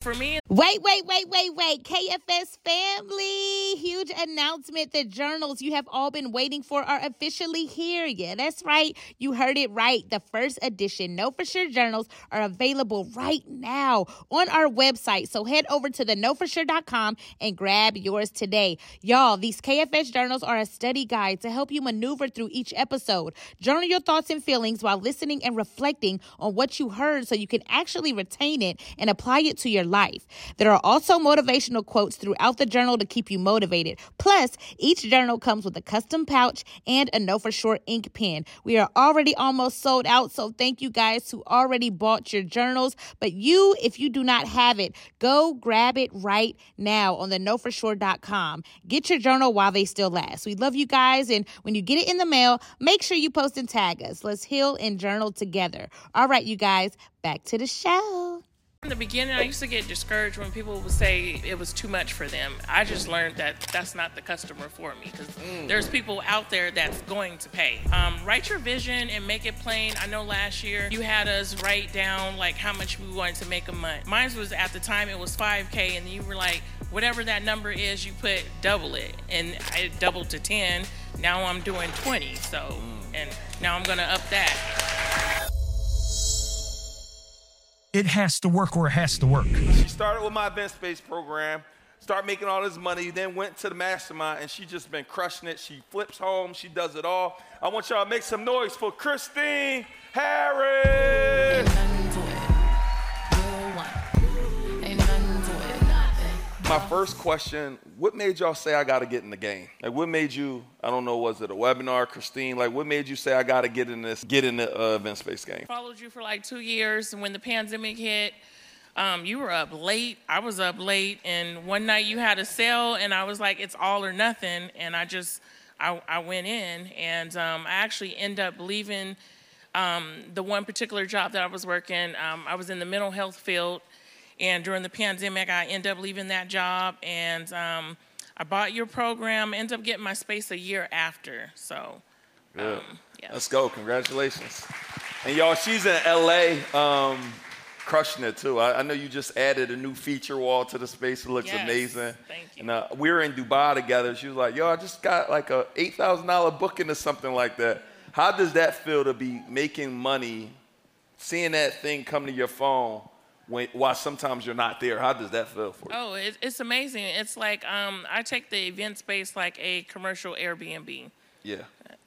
For me, Wait, wait, wait, wait, wait. KFS family. Huge announcement. The journals you have all been waiting for are officially here. Yeah, that's right. You heard it right. The first edition Know For Sure journals are available right now on our website. So head over to the knowforsure.com and grab yours today. Y'all, these KFS journals are a study guide to help you maneuver through each episode. Journal your thoughts and feelings while listening and reflecting on what you heard so you can actually retain it and apply it to your life. There are also motivational quotes throughout the journal to keep you motivated. Plus, each journal comes with a custom pouch and a Know For Sure ink pen. We are already almost sold out, so thank you guys who already bought your journals. But you, if you do not have it, go grab it right now on the knowforsure.com. Get your journal while they still last. We love you guys, and when you get it in the mail, make sure you post and tag us. Let's heal and journal together. All right, you guys, back to the show. In the beginning, I used to get discouraged when people would say it was too much for them. I just learned that that's not the customer for me because there's people out there that's going to pay. Um, write your vision and make it plain. I know last year you had us write down like how much we wanted to make a month. Mine was at the time it was 5K, and you were like, whatever that number is, you put double it, and I doubled to 10. Now I'm doing 20. So, and now I'm gonna up that. It has to work or it has to work. She started with my event space program, started making all this money, then went to the mastermind, and she just been crushing it. She flips home, she does it all. I want y'all to make some noise for Christine Harris. My first question, what made y'all say I gotta get in the game? Like what made you, I don't know, was it a webinar, Christine? Like what made you say I gotta get in this, get in the uh, event space game? followed you for like two years, and when the pandemic hit, um, you were up late. I was up late, and one night you had a sale, and I was like, "It's all or nothing," and I just, I, I went in, and um, I actually end up leaving um, the one particular job that I was working. Um, I was in the mental health field, and during the pandemic, I ended up leaving that job, and um, I bought your program. Ended up getting my space a year after, so. Good. Um, yeah. Let's go. Congratulations. And y'all, she's in LA, um, crushing it too. I, I know you just added a new feature wall to the space. It looks Yes. amazing. Thank you. And uh, we were in Dubai together. She was like, "Yo, I just got like a eight thousand dollar booking or something like that." How does that feel to be making money, seeing that thing come to your phone when while sometimes you're not there? How does that feel for you? Oh, it, it's amazing. It's like um, I take the event space like a commercial Airbnb. Yeah,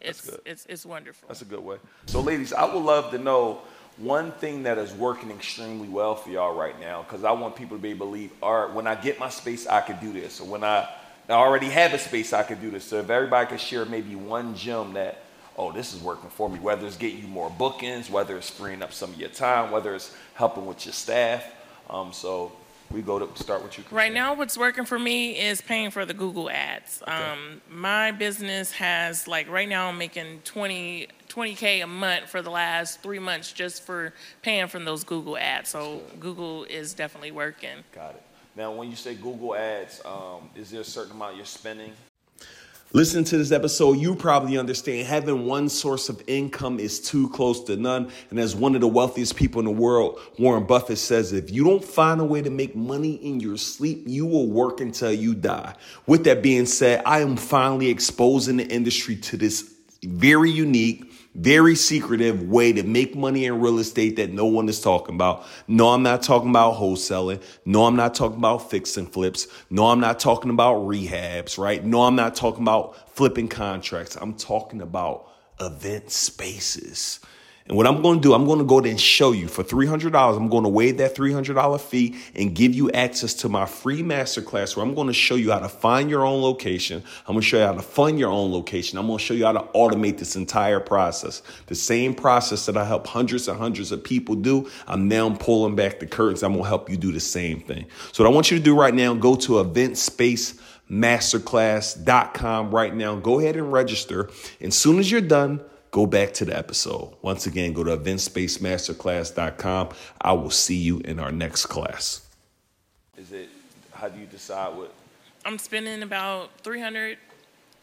that's It's good. it's it's wonderful. That's a good way. So, ladies, I would love to know one thing that is working extremely well for y'all right now, because I want people to be able to believe, all right, when I get my space, I could do this. Or when I, I already have a space, I could do this. So, if everybody could share maybe one gem that, oh, this is working for me, whether it's getting you more bookings, whether it's freeing up some of your time, whether it's helping with your staff. Um, so, we go to start with you. Right now, what's working for me is paying for the Google ads. Um, my business has like right now I'm making 20 20k a month for the last three months just for paying from those Google ads. So Google is definitely working. Got it. Now, when you say Google Ads, um, is there a certain amount you're spending? Listening to this episode, you probably understand having one source of income is too close to none. And as one of the wealthiest people in the world, Warren Buffett says, if you don't find a way to make money in your sleep, you will work until you die. With that being said, I am finally exposing the industry to this very unique, very secretive way to make money in real estate that no one is talking about. No, I'm not talking about wholesaling. No, I'm not talking about fix and flips. No, I'm not talking about rehabs, right? No, I'm not talking about flipping contracts. I'm talking about event spaces. And what I'm going to do, I'm going to go there and show you for $300. I'm going to waive that $300 fee and give you access to my free masterclass where I'm going to show you how to find your own location. I'm going to show you how to fund your own location. I'm going to show you how to automate this entire process. The same process that I help hundreds and hundreds of people do, I'm now pulling back the curtains. I'm going to help you do the same thing. So what I want you to do right now, go to event space masterclass.com right now. Go ahead and register. And as soon as you're done, go back to the episode. Once again, go to eventspacemasterclass.com. I will see you in our next class. Is it, how do you decide what? I'm spending about 300,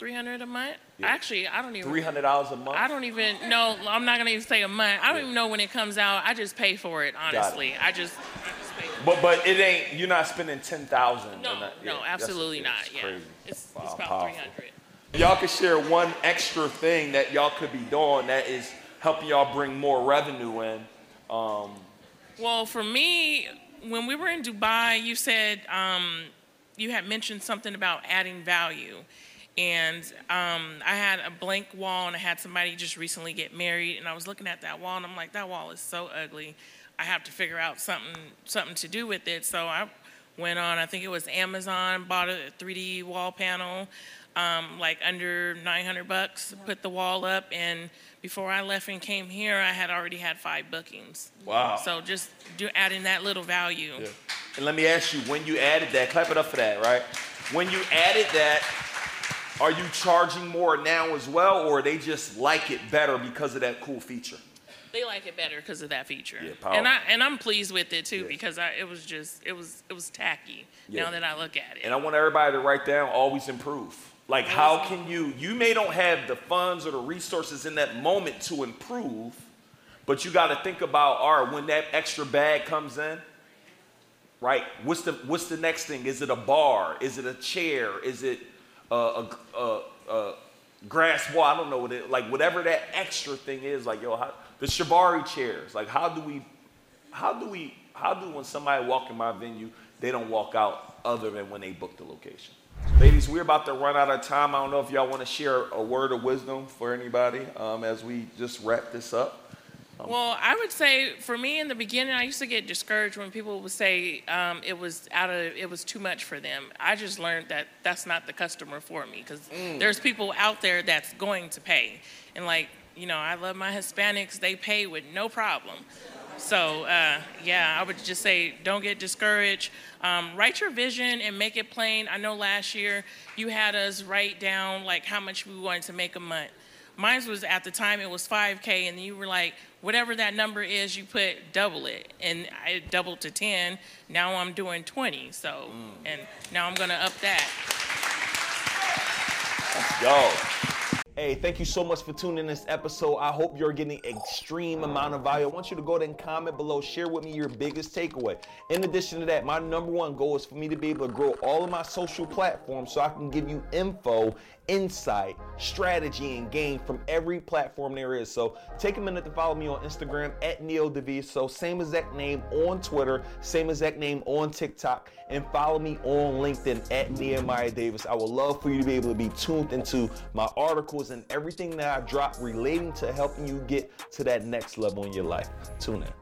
300 a month. Actually, I don't even. $300 a month? I don't even know. I'm not gonna even say a month. I don't even know when it comes out. I just pay for it. Honestly, I just, I just pay for it. But but it ain't. You're not spending ten thousand. No, no, absolutely not. Yeah, Crazy. it's, Wow, it's about powerful. three hundred. Y'all could share one extra thing that y'all could be doing that is helping y'all bring more revenue in. Um, Well, for me, when we were in Dubai, you said um, you had mentioned something about adding value. And um, I had a blank wall, and I had somebody just recently get married, and I was looking at that wall, and I'm like, that wall is so ugly. I have to figure out something something to do with it. So I went on. I think it was Amazon, bought a 3D wall panel, um, like under 900 bucks. Put the wall up, and before I left and came here, I had already had five bookings. Wow. So just do adding that little value. and let me ask you, when you added that, clap it up for that, right? When you added that, are you charging more now as well, or they just like it better because of that cool feature? They like it better because of that feature. Yeah, and I and I'm pleased with it too Yeah. because I, it was just it was it was tacky. Yeah. Now that I look at it. And I want everybody to write down always improve. Like, how can you, you may don't have the funds or the resources in that moment to improve, but you got to think about, all right, when that extra bag comes in, right? What's the, what's the next thing? Is it a bar? Is it a chair? Is it a, a, a, a grass wall? I don't know what it, like, whatever that extra thing is, like, yo, how, the Chiavari chairs, like, how do we how do we how do when somebody walk in my venue they don't walk out other than when they book the location ladies we're about to run out of time i don't know if y'all want to share a word of wisdom for anybody um, as we just wrap this up Well, I would say for me in the beginning, I used to get discouraged when people would say um, it was out of it was too much for them. I just learned that that's not the customer for me because there's people out there that's going to pay, and like you know, I love my Hispanics; they pay with no problem. So uh, yeah, I would just say don't get discouraged. Um, write your vision and make it plain. I know last year you had us write down like how much we wanted to make a month. Mine was at the time it was 5K, and you were like, whatever that number is, you put double it, and I doubled to 10. Now I'm doing 20. So, and now I'm gonna up that. yo Hey, thank you so much for tuning in this episode. I hope you're getting extreme amount of value. I want you to go ahead and comment below, share with me your biggest takeaway. In addition to that, my number one goal is for me to be able to grow all of my social platforms so I can give you info, insight, strategy, and gain from every platform there is. So take a minute to follow me on Instagram at Neo Davis, same exact name on Twitter, same exact name on TikTok, and follow me on LinkedIn at Nehemiah Davis. I would love for you to be able to be tuned into my articles and everything that I drop relating to helping you get to that next level in your life. Tune in.